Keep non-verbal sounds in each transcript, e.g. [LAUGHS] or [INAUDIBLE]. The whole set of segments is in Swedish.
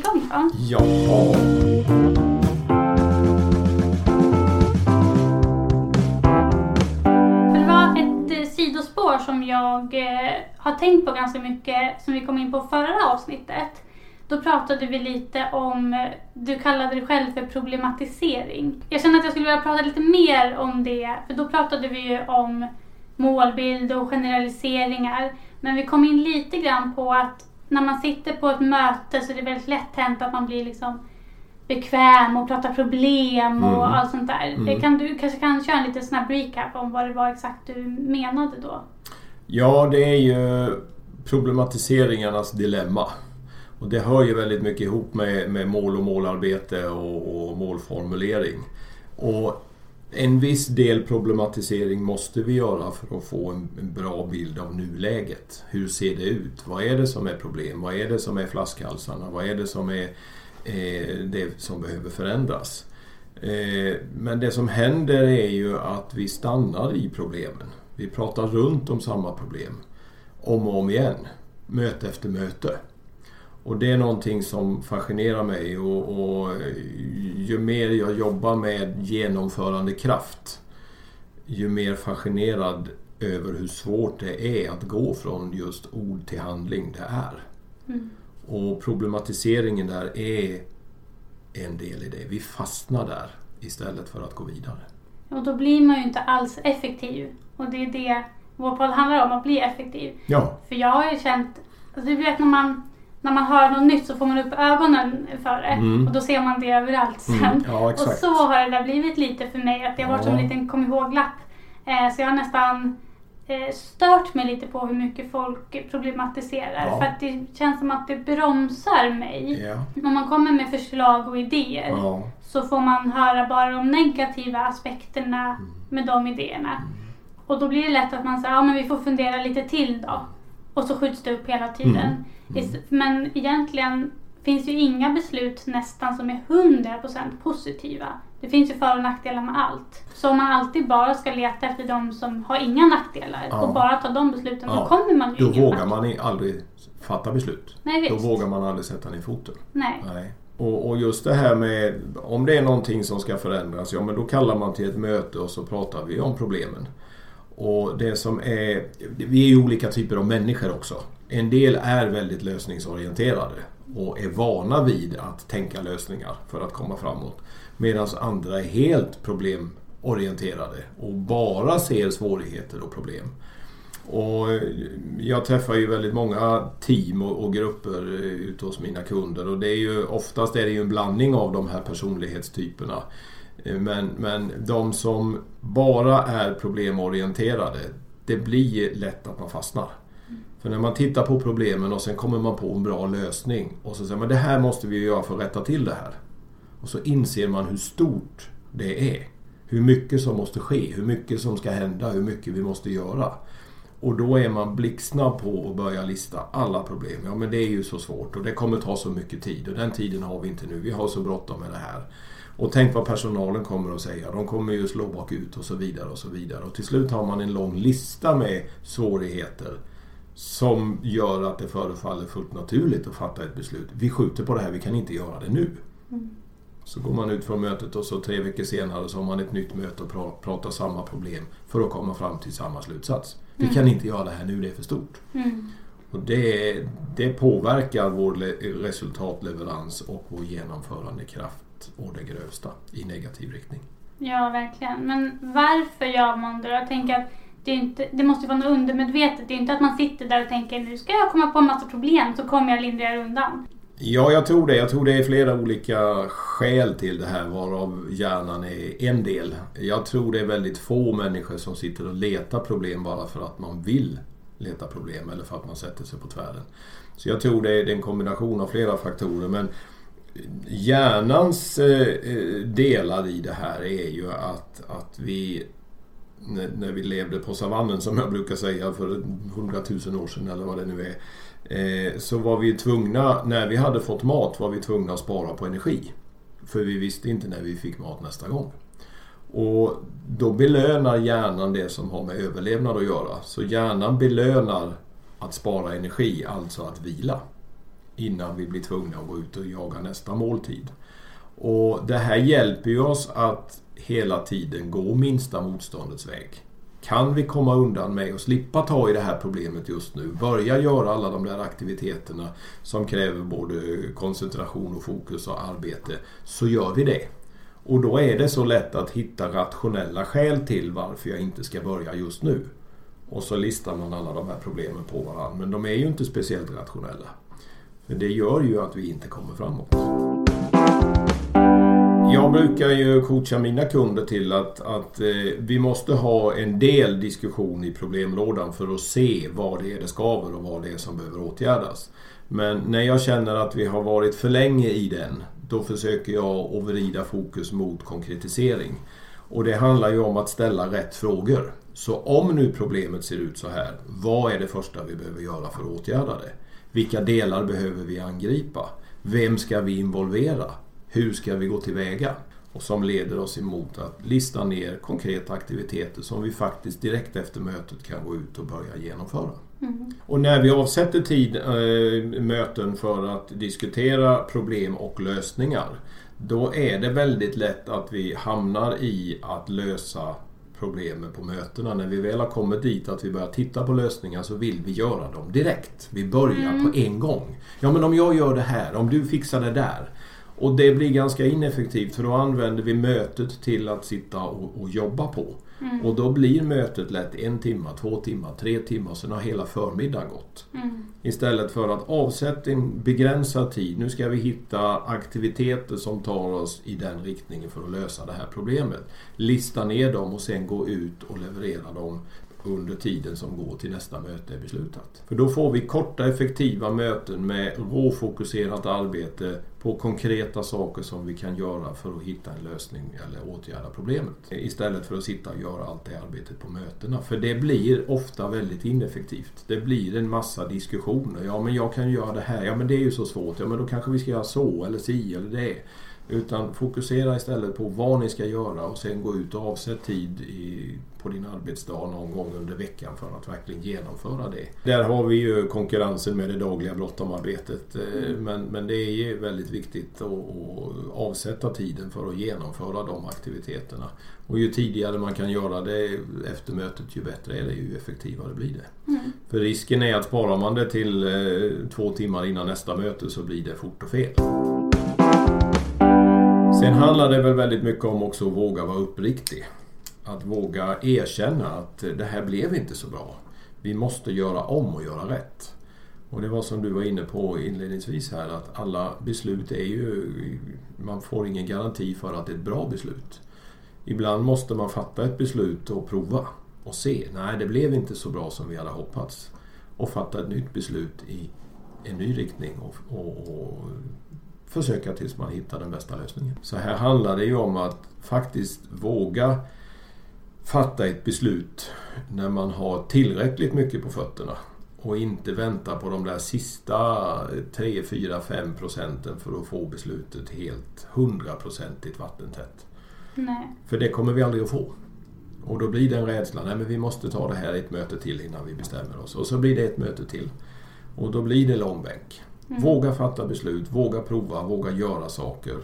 igång då? Ja. Det var ett eh, sidospår som jag eh, har tänkt på ganska mycket som vi kom in på förra avsnittet. Då pratade vi lite om, eh, du kallade det själv för problematisering. Jag känner att jag skulle vilja prata lite mer om det, för då pratade vi ju om målbild och generaliseringar. Men vi kom in lite grann på att när man sitter på ett möte så är det väldigt lätt hänt att man blir liksom bekväm och pratar problem och Mm. allt sånt där. Mm. Kan du kanske kan köra en lite snabb recap om vad det var exakt du menade då? ja, det är ju problematiseringarnas dilemma. Och det hör ju väldigt mycket ihop med, med mål och målarbete och, och målformulering. Och en viss del problematisering måste vi göra för att få en, en bra bild av nuläget. Hur ser det ut? Vad är det som är problem? Vad är det som är flaskhalsarna? Vad är det som är eh, det som behöver förändras? Eh, men det som händer är ju att vi stannar i problemen. Vi pratar runt om samma problem om och om igen, möte efter möte. Och det är någonting som fascinerar mig och, och ju mer jag jobbar med genomförande kraft ju mer fascinerad över hur svårt det är att gå från just ord till handling det är. Mm. Och problematiseringen där är en del i det. Vi fastnar där istället för att gå vidare. Och då blir man ju inte alls effektiv. Och det är det vår podd handlar om, att bli effektiv. Ja, För jag har ju känt, alltså du vet när man, när man hör något nytt så får man upp ögonen för det. Mm. Och då ser man det överallt sen. mm, ja Och så har det där blivit lite för mig, att det har varit som en Ja. liten kom ihåg-lapp. Eh, så jag har nästan eh, stört mig lite på hur mycket folk problematiserar. Ja. För att det känns som att det bromsar mig. Ja, Om man kommer med förslag och idéer ja, så får man höra bara de negativa aspekterna Mm. med de idéerna. Och då blir det lätt att man säger, ja men vi får fundera lite till då. Och så skjuts det upp hela tiden. Mm. Ist- Men egentligen finns ju inga beslut nästan som är 100% positiva. Det finns ju för och nackdelar med allt. Så om man alltid bara ska leta efter de som har inga nackdelar Ja. och bara ta de besluten, Ja. då kommer man ju Då ingen vågar man aldrig fatta beslut. Nej Då visst. vågar man aldrig sätta ner foten. Nej. Nej. Och, och just det här med om det är någonting som ska förändras, ja men då kallar man till ett möte och så pratar vi om problemen. Och det som är, vi är ju olika typer av människor också. En del är väldigt lösningsorienterade och är vana vid att tänka lösningar för att komma framåt. Medan andra är helt problemorienterade och bara ser svårigheter och problem. Och jag träffar ju väldigt många team och, och grupper ute hos mina kunder och det är ju oftast är det ju en blandning av de här personlighetstyperna. Eh, men, men de som bara är problemorienterade, det blir lätt att man fastnar. För när man tittar på problemen och sen kommer man på en bra lösning och så säger man det här måste vi göra för att rätta till det här. Och så inser man hur stort det är. Hur mycket som måste ske, hur mycket som ska hända, hur mycket vi måste göra. Och då är man blixtsnabb på att börja lista alla problem. Ja men det är ju så svårt och det kommer ta så mycket tid och den tiden har vi inte nu. Vi har så bråttom med det här. Och tänk vad personalen kommer att säga. De kommer ju slå bakut och så vidare och så vidare. Och till slut har man en lång lista med svårigheter som gör att det förefaller fullt naturligt att fatta ett beslut. Vi skjuter på det här, vi kan inte göra det nu. Mm. Så går man ut från mötet och så tre veckor senare så har man ett nytt möte och pra- pratar samma problem för att komma fram till samma slutsats. Vi Mm. kan inte göra det här nu, det är för stort. Mm. Och det, det påverkar vår le- resultatleverans och vår genomförandekraft å det grövsta i negativ riktning. Ja, verkligen. Men varför gör man det? Jag tänker att det, inte, det måste vara något undermedvetet. Det är inte att man sitter där och tänker nu ska jag komma på en massa problem så kommer jag lindrigare undan. Ja, jag tror det. Jag tror det är flera olika skäl till det här varav hjärnan är en del. Jag tror det är väldigt få människor som sitter och letar problem bara för att man vill leta problem eller för att man sätter sig på tvären. Så jag tror det är en kombination av flera faktorer men hjärnans eh, eh, delar i det här är ju att, att vi när, vi levde på savannen som jag brukar säga för hundratusen år sedan eller vad det nu är eh, så var vi tvungna, när vi hade fått mat var vi tvungna att spara på energi. För vi visste inte när vi fick mat nästa gång. Och då belönar hjärnan det som har med överlevnad att göra. Så hjärnan belönar att spara energi, alltså att vila innan vi blir tvungna att gå ut och jaga nästa måltid. Och Det här hjälper ju oss att hela tiden gå minsta motståndets väg. Kan vi komma undan med och slippa ta i det här problemet just nu, börja göra alla de där aktiviteterna som kräver både koncentration och fokus och arbete, så gör vi det. Och då är det så lätt att hitta rationella skäl till varför jag inte ska börja just nu. Och så listar man alla de här problemen på varandra. Men de är ju inte speciellt rationella. Men det gör ju att vi inte kommer framåt. Jag brukar ju coacha mina kunder till att, att eh, vi måste ha en del diskussion i problemlådan för att se vad det är det skaver och vad det är som behöver åtgärdas. Men när jag känner att vi har varit för länge i den, då försöker jag att vrida fokus mot konkretisering. Och det handlar ju om att ställa rätt frågor. Så om nu problemet ser ut så här, vad är det första vi behöver göra för att åtgärda det? Vilka delar behöver vi angripa? Vem ska vi involvera? Hur ska vi gå tillväga? Och som leder oss emot att lista ner konkreta aktiviteter som vi faktiskt direkt efter mötet kan gå ut och börja genomföra. Mm. Och när vi avsätter tid, äh, möten för att diskutera problem och lösningar då är det väldigt lätt att vi hamnar i att lösa problemen på mötena. När vi väl har kommit dit att vi börjar titta på lösningar så vill vi göra dem direkt. Vi börjar mm. på en gång. Ja men om jag gör det här, om du fixar det där. Och det blir ganska ineffektivt för då använder vi mötet till att sitta och, och jobba på. Mm. Och då blir mötet lätt en timme, två timmar, tre timmar, sen har hela förmiddagen gått. Mm. Istället för att avsätta en begränsad tid. Nu ska vi hitta aktiviteter som tar oss i den riktningen för att lösa det här problemet. Lista ner dem och sen gå ut och leverera dem under tiden som går till nästa möte är beslutat. För då får vi korta effektiva möten med råfokuserat arbete på konkreta saker som vi kan göra för att hitta en lösning eller åtgärda problemet. Istället för att sitta och göra allt det arbetet på mötena. För det blir ofta väldigt ineffektivt. Det blir en massa diskussioner. Ja men jag kan göra det här. Ja men det är ju så svårt. Ja men då kanske vi ska göra så eller si eller det. Utan fokusera istället på vad ni ska göra och sen gå ut och avsätt tid i, på din arbetsdag någon gång under veckan för att verkligen genomföra det. Där har vi ju konkurrensen med det dagliga bråttomarbetet. Eh, mm. Men, men det är ju väldigt viktigt att, att avsätta tiden för att genomföra de aktiviteterna. Och ju tidigare man kan göra det efter mötet ju bättre är det, ju effektivare blir det. Mm. För risken är att sparar man det till eh, två timmar innan nästa möte så blir det fort och fel. Sen handlar det väl väldigt mycket om också att våga vara uppriktig. Att våga erkänna att det här blev inte så bra. Vi måste göra om och göra rätt. Och det var som du var inne på inledningsvis här att alla beslut är ju... Man får ingen garanti för att det är ett bra beslut. Ibland måste man fatta ett beslut och prova och se. Nej, det blev inte så bra som vi hade hoppats. Och fatta ett nytt beslut i en ny riktning och, och, och försöka tills man hittar den bästa lösningen. Så här handlar det ju om att faktiskt våga fatta ett beslut när man har tillräckligt mycket på fötterna och inte vänta på de där sista 3, 4, 5 procenten för att få beslutet helt hundraprocentigt vattentätt. Nej. För det kommer vi aldrig att få. Och då blir det en rädsla, nej men vi måste ta det här ett möte till innan vi bestämmer oss. Och så blir det ett möte till. Och då blir det långbänk. Mm. Våga fatta beslut, våga prova, våga göra saker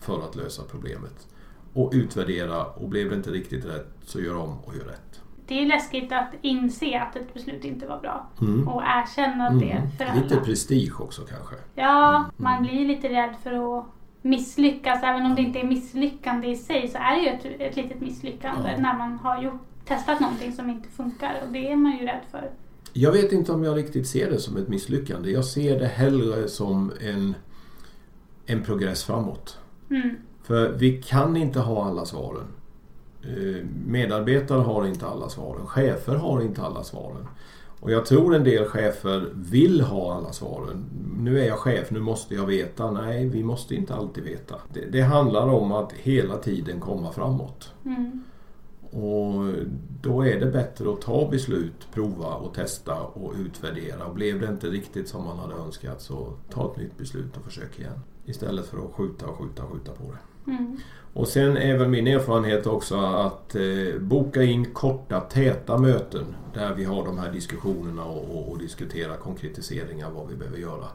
för att lösa problemet. Och utvärdera och blev det inte riktigt rätt så gör om och gör rätt. Det är läskigt att inse att ett beslut inte var bra mm. och erkänna mm. det för alla. Lite prestige också kanske. Ja, mm. man blir lite rädd för att misslyckas. Även om det inte är misslyckande i sig så är det ju ett, ett litet misslyckande ja. när man har gjort, testat någonting som inte funkar och det är man ju rädd för. Jag vet inte om jag riktigt ser det som ett misslyckande. Jag ser det hellre som en, en progress framåt. Mm. För vi kan inte ha alla svaren. Eh, medarbetare har inte alla svaren. Chefer har inte alla svaren. Och jag tror en del chefer vill ha alla svaren. Nu är jag chef, nu måste jag veta. Nej, vi måste inte alltid veta. Det, det handlar om att hela tiden komma framåt. Mm. Och då är det bättre att ta beslut, prova och testa och utvärdera. Och blev det inte riktigt som man hade önskat så ta ett nytt beslut och försök igen. Istället för att skjuta och skjuta och skjuta på det. Mm. Och sen är väl min erfarenhet också att eh, boka in korta täta möten där vi har de här diskussionerna och, och, och diskutera konkretiseringar vad vi behöver göra.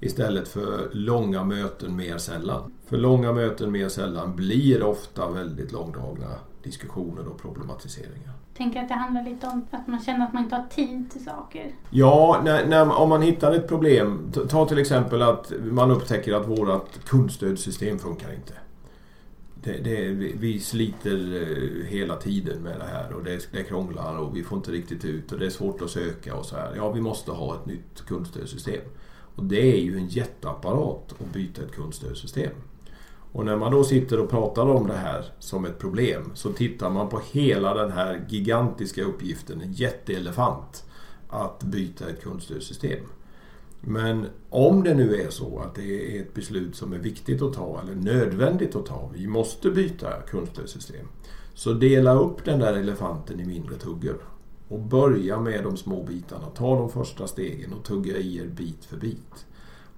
Istället för långa möten mer sällan. För långa möten mer sällan blir ofta väldigt långdragna diskussioner och problematiseringar. Tänker att det handlar lite om att man känner att man inte har tid till saker. Ja, när, när, om man hittar ett problem. Ta till exempel att man upptäcker att vårt kundstödssystem funkar inte. Det, det, vi sliter eh, hela tiden med det här och det, det krånglar och vi får inte riktigt ut och det är svårt att söka och så här. Ja, vi måste ha ett nytt kundstödssystem. Och det är ju en jätteapparat att byta ett kundstödssystem. Och när man då sitter och pratar om det här som ett problem så tittar man på hela den här gigantiska uppgiften, en jätteelefant, att byta ett kundstödssystem. Men om det nu är så att det är ett beslut som är viktigt att ta eller nödvändigt att ta, vi måste byta kundstödssystem. Så dela upp den där elefanten i mindre tuggor. Och börja med de små bitarna. Ta de första stegen och tugga i er bit för bit.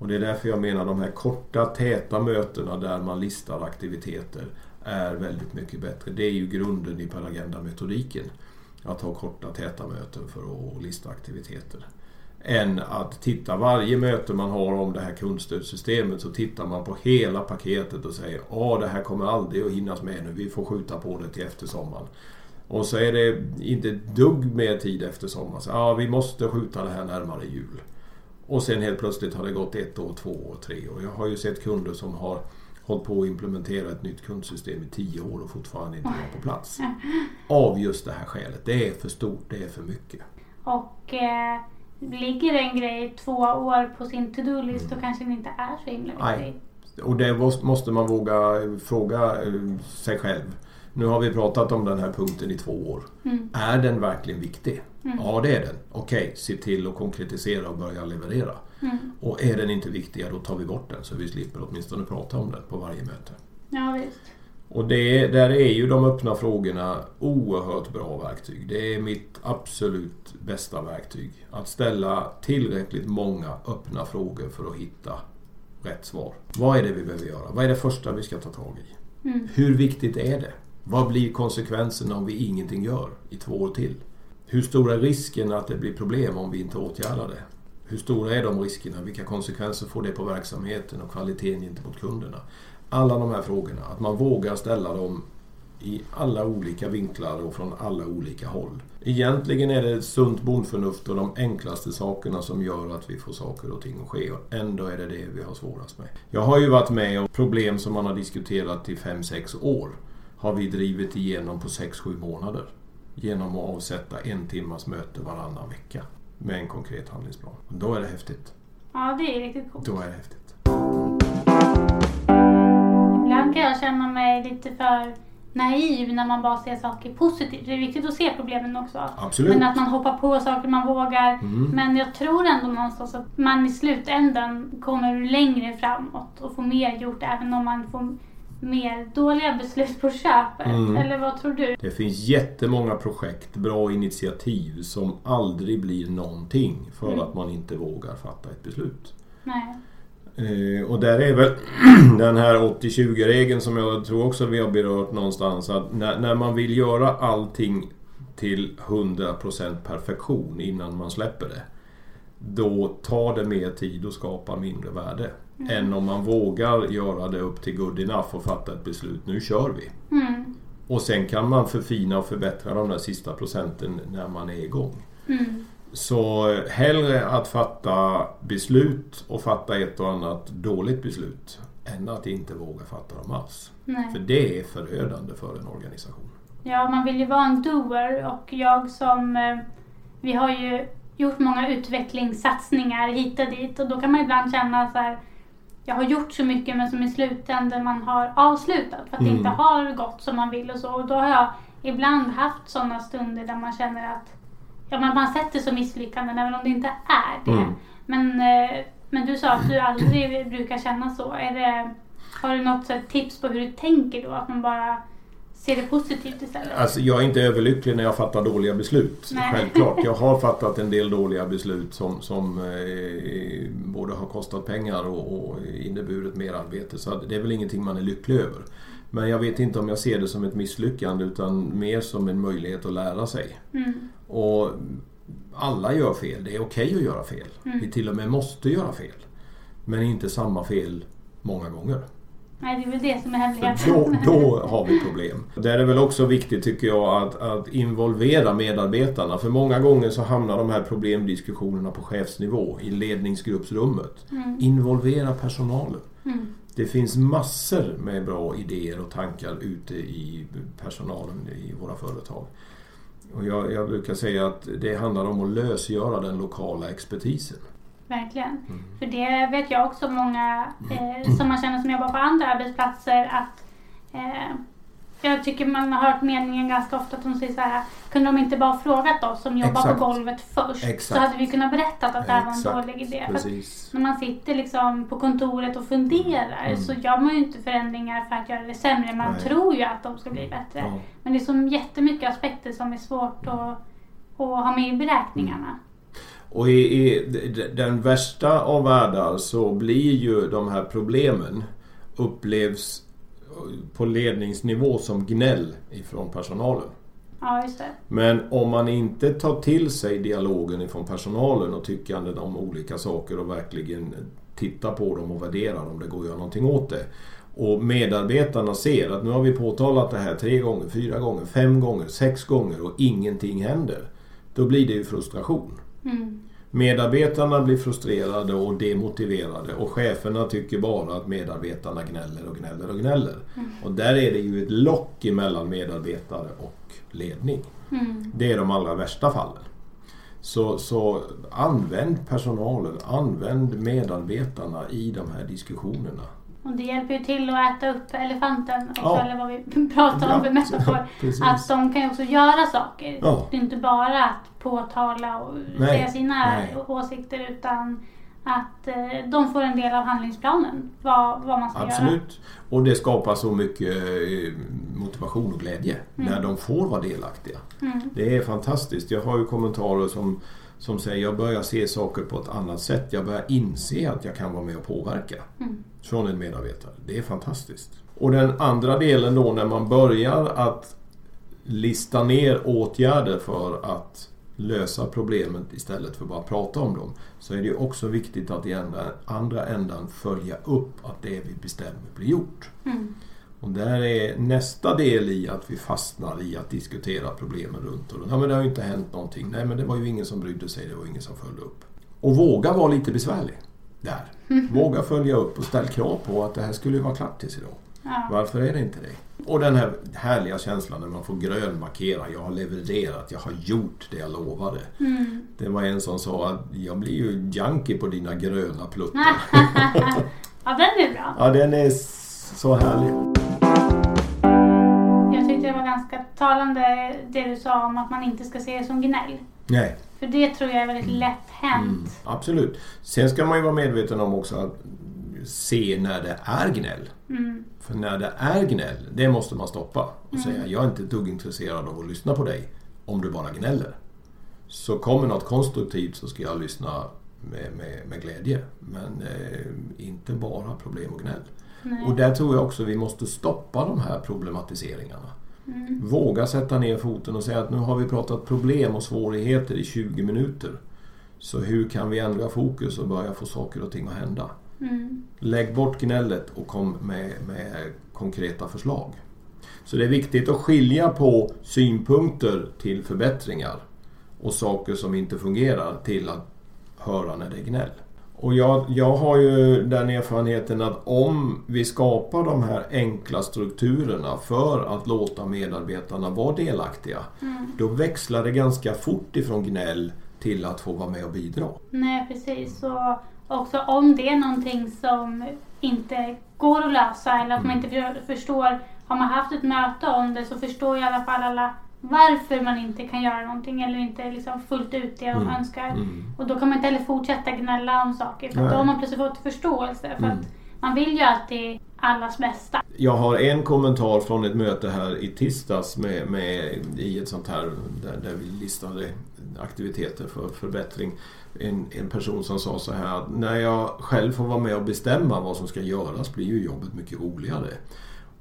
Och det är därför jag menar de här korta täta mötena där man listar aktiviteter är väldigt mycket bättre. Det är ju grunden i Per Agenda-metodiken. Att ha korta täta möten för att lista aktiviteter. Än att titta varje möte man har om det här kundstödssystemet så tittar man på hela paketet och säger att det här kommer aldrig att hinnas med nu, vi får skjuta på det till efter sommaren. Och så är det inte ett dugg mer tid efter sommaren. Så, ja, vi måste skjuta det här närmare jul. Och sen helt plötsligt har det gått ett år, två år, tre år. Jag har ju sett kunder som har hållit på att implementera ett nytt kundsystem i tio år och fortfarande inte var på plats. [LAUGHS] Av just det här skälet. Det är för stort, det är för mycket. Och eh, ligger en grej två år på sin to-do-list mm. då kanske den inte är så himla viktig. Nej. Och det måste man våga fråga eh, sig själv. Nu har vi pratat om den här punkten i två år. Mm. Är den verkligen viktig? Mm. Ja, det är den. Okej, se till att konkretisera och börja leverera. Mm. Och är den inte viktig, då tar vi bort den så vi slipper åtminstone prata om den på varje möte. Ja, visst. Och det, där är ju de öppna frågorna oerhört bra verktyg. Det är mitt absolut bästa verktyg. Att ställa tillräckligt många öppna frågor för att hitta rätt svar. Vad är det vi behöver göra? Vad är det första vi ska ta tag i? Mm. Hur viktigt är det? Vad blir konsekvenserna om vi ingenting gör i två år till? Hur stor är risken att det blir problem om vi inte åtgärdar det? Hur stora är de riskerna? Vilka konsekvenser får det på verksamheten och kvaliteten gentemot kunderna? Alla de här frågorna, att man vågar ställa dem i alla olika vinklar och från alla olika håll. Egentligen är det sunt bondförnuft och de enklaste sakerna som gör att vi får saker och ting att ske och ändå är det det vi har svårast med. Jag har ju varit med om problem som man har diskuterat i 5-6 år har vi drivit igenom på 6-7 månader. Genom att avsätta en timmas möte varannan vecka med en konkret handlingsplan. Då är det häftigt. Ja, det är riktigt coolt. Då är det häftigt. Ibland kan jag känna mig lite för naiv när man bara ser saker positivt. Det är viktigt att se problemen också. Absolut. Men att man hoppar på saker man vågar. Mm. Men jag tror ändå någonstans att man i slutändan kommer längre framåt och får mer gjort även om man får mer dåliga beslut på köpet? Mm. Eller vad tror du? Det finns jättemånga projekt, bra initiativ som aldrig blir någonting för mm. att man inte vågar fatta ett beslut. Nej. Eh, och där är väl [CLEARS THROAT] den här 80-20-regeln som jag tror också vi har berört någonstans. Att när, när man vill göra allting till 100% perfektion innan man släpper det. Då tar det mer tid och skapar mindre värde. Mm. Än om man vågar göra det upp till good enough och fatta ett beslut. Nu kör vi. Mm. Och sen kan man förfina och förbättra de där sista procenten när man är igång. Mm. Så hellre att fatta beslut och fatta ett och annat dåligt beslut än att inte våga fatta dem alls. Nej. För det är förödande för en organisation. Ja, man vill ju vara en doer och jag som... Eh, vi har ju gjort många utvecklingssatsningar hit och dit och då kan man ibland känna så här jag har gjort så mycket men som i slutändan man har avslutat för att mm. det inte har gått som man vill och så. Och då har jag ibland haft sådana stunder där man känner att ja, man, man sett det som misslyckanden även om det inte är det. Mm. Men, eh, men du sa att du aldrig brukar känna så. Är det, har du något tips på hur du tänker då? Att man bara ser det positivt istället? Alltså, jag är inte överlycklig när jag fattar dåliga beslut. Nej. Självklart. Jag har [LAUGHS] fattat en del dåliga beslut som, som eh, både har kostat pengar och, och inneburit mer arbete. Så det är väl ingenting man är lycklig över. Men jag vet inte om jag ser det som ett misslyckande utan mer som en möjlighet att lära sig. Mm. Och alla gör fel. Det är okej okay att göra fel. Mm. Vi till och med måste göra fel. Men inte samma fel många gånger. Nej, det är väl det som är hemligheten. då, då har vi problem. Där är det väl också viktigt tycker jag att, att involvera medarbetarna. För många gånger så hamnar de här problemdiskussionerna på chefsnivå i ledningsgruppsrummet. Mm. Involvera personalen. Mm. Det finns massor med bra idéer och tankar ute i personalen i våra företag. Och jag, jag brukar säga att det handlar om att lösgöra den lokala expertisen. Verkligen. Mm. För det vet jag också många eh, som man känner som jobbar på andra arbetsplatser att eh, jag tycker man har hört meningen ganska ofta att de säger så här Kunde de inte bara frågat oss som jobbar Exakt. på golvet först Exakt. så hade vi kunnat berätta att det här var en dålig idé. När man sitter liksom på kontoret och funderar Mm. så gör man ju inte förändringar för att göra det sämre. Man Nej. tror ju att de ska bli bättre. Ja. Men det är så jättemycket aspekter som är svårt att, att ha med i beräkningarna. Och i, i den värsta av världar så blir ju de här problemen upplevs på ledningsnivå som gnäll ifrån personalen. Ja, just det. Men om man inte tar till sig dialogen ifrån personalen och tyckanden om olika saker och verkligen tittar på dem och värderar om det går att göra någonting åt det. Och medarbetarna ser att nu har vi påtalat det här tre gånger, fyra gånger, fem gånger, sex gånger och ingenting händer. Då blir det ju frustration. Mm. Medarbetarna blir frustrerade och demotiverade och cheferna tycker bara att medarbetarna gnäller och gnäller och gnäller. Mm. Och där är det ju ett lock emellan medarbetare och ledning. Mm. Det är de allra värsta fallen. Så, så använd personalen, använd medarbetarna i de här diskussionerna. Och det hjälper ju till att äta upp elefanten också, Ja. eller vad vi [LAUGHS] pratar om för metafor. [LAUGHS] precis. Att de kan ju också göra saker. Ja. Det är inte bara att påtala och Nej, säga sina nej. åsikter utan att eh, de får en del av handlingsplanen. Vad, vad man ska göra. Absolut. Och det skapar så mycket eh, motivation och glädje Mm. när de får vara delaktiga. Mm. Det är fantastiskt. Jag har ju kommentarer som, som säger jag börjar se saker på ett annat sätt. Jag börjar inse att jag kan vara med och påverka. Mm. Från en medarbetare. Det är fantastiskt. Och den andra delen då när man börjar att lista ner åtgärder för att lösa problemet istället för bara att prata om dem. Så är det också viktigt att i andra, andra ändan följa upp att det vi bestämmer blir gjort. Mm. Och där är nästa del i att vi fastnar i att diskutera problemen runt och runt. Ja men det har ju inte hänt någonting. Nej men det var ju ingen som brydde sig, det var ingen som följde upp. Och våga vara lite besvärlig. Där. [LAUGHS] Våga följa upp och ställ krav på att det här skulle ju vara klart tills idag. Ja. Varför är det inte det? Och den här härliga känslan när man får grön markera. Jag har levererat, jag har gjort det jag lovade. Mm. Det var en som sa att jag blir ju junkie på dina gröna pluttar. [LAUGHS] ja, den är bra. ja, den är så härlig. Jag tyckte det var ganska talande det du sa om att man inte ska se det som gnäll. Nej, För det tror jag är väldigt lätt hänt. mm, absolut. Sen ska man ju vara medveten om också att se när det är gnäll. Mm. För när det är gnäll, det måste man stoppa och Mm. säga jag är inte ett dugg intresserad av att lyssna på dig om du bara gnäller. Så kommer något konstruktivt så ska jag lyssna med, med, med glädje. Men eh, inte bara problem och gnäll. Nej. Och där tror jag också vi måste stoppa de här problematiseringarna. Mm. Våga sätta ner foten och säga att nu har vi pratat problem och svårigheter i 20 minuter. Så hur kan vi ändra fokus och börja få saker och ting att hända? Mm. Lägg bort gnället och kom med, med konkreta förslag. Så det är viktigt att skilja på synpunkter till förbättringar och saker som inte fungerar till att höra när det är gnäll. Och jag, jag har ju den erfarenheten att om vi skapar de här enkla strukturerna för att låta medarbetarna vara delaktiga, Mm. då växlar det ganska fort ifrån gnäll till att få vara med och bidra. Nej, precis. Och också om det är någonting som inte går att lösa eller att man Mm. inte för- förstår. Har man haft ett möte om det så förstår i alla fall alla varför man inte kan göra någonting eller inte liksom fullt ut det de Mm. önskar. Mm. Och då kan man inte heller fortsätta gnälla om saker för då har man plötsligt fått förståelse. För Mm. att man vill ju alltid allas bästa. Jag har en kommentar från ett möte här i tisdags med, med, i ett sånt här där, där vi listade aktiviteter för förbättring. En, en person som sa så här att när jag själv får vara med och bestämma vad som ska göras blir ju jobbet mycket roligare.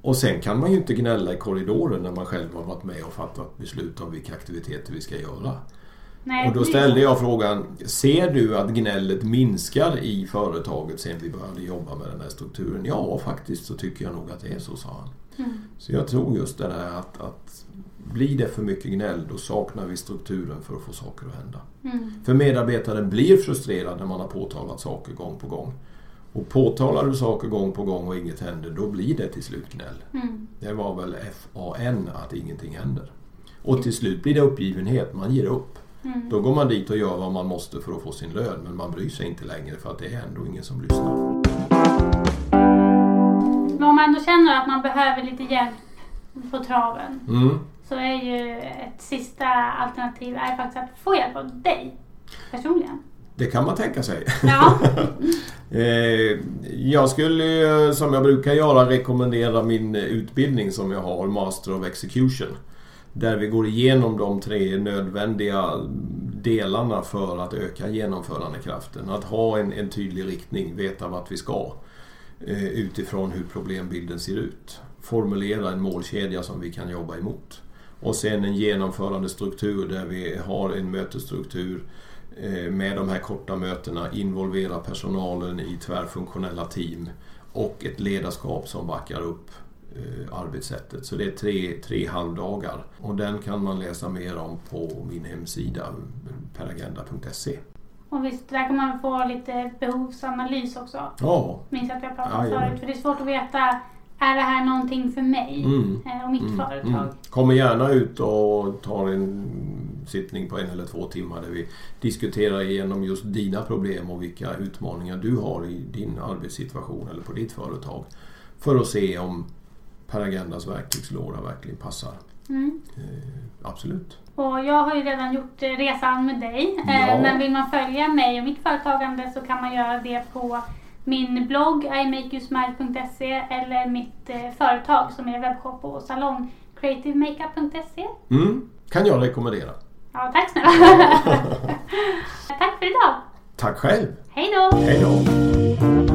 Och sen kan man ju inte gnälla i korridoren när man själv har varit med och fattat beslut om vilka aktiviteter vi ska göra. Nej, Och då ställde jag frågan, ser du att gnället minskar i företaget sen vi började jobba med den här strukturen? Ja, faktiskt så tycker jag nog att det är så, sa han. Mm. Så jag tror just det där att, att blir det för mycket gnäll då saknar vi strukturen för att få saker att hända. Mm. För medarbetaren blir frustrerad när man har påtalat saker gång på gång. Och påtalar du saker gång på gång och inget händer, då blir det till slut gnäll. Mm. Det var väl FAN, att ingenting händer. Och till slut blir det uppgivenhet, man ger upp. Mm. Då går man dit och gör vad man måste för att få sin lön, men man bryr sig inte längre för att det är ändå ingen som lyssnar. Men om man ändå känner att man behöver lite hjälp på traven Mm. så är ju ett sista alternativ är faktiskt att få hjälp av dig personligen. Det kan man tänka sig. Ja. [LAUGHS] Eh, jag skulle, som jag brukar göra, rekommendera min utbildning som jag har, Master of Execution. Där vi går igenom de tre nödvändiga delarna för att öka genomförandekraften. Att ha en, en tydlig riktning, veta vart vi ska eh, utifrån hur problembilden ser ut. Formulera en målkedja som vi kan jobba emot. Och sen en genomförande struktur där vi har en mötesstruktur med de här korta mötena, involvera personalen i tvärfunktionella team och ett ledarskap som backar upp eh, arbetssättet. Så det är tre, tre halvdagar och den kan man läsa mer om på min hemsida peragenda.se. Och visst, där kan man få lite behovsanalys också. Ja, Minns att jag pratade om Jajamän. förut. För det är svårt att veta, är det här någonting för mig Mm. eh, och mitt Mm, företag? mm. Kommer gärna ut och tar en sittning på en eller två timmar där vi diskuterar igenom just dina problem och vilka utmaningar du har i din arbetssituation eller på ditt företag. För att se om Paragendas verktygslåda verkligen passar. Mm. Eh, absolut. Och jag har ju redan gjort resan med dig. Eh, Ja. Men vill man följa mig och mitt företagande så kan man göra det på min blogg imakeyousmile.se eller mitt eh, företag som är webbshop och salong creativemakeup.se. Mm, kan jag rekommendera. Ja, tack snälla. [LAUGHS] tack för idag. Tack själv. Hej då! Hej då.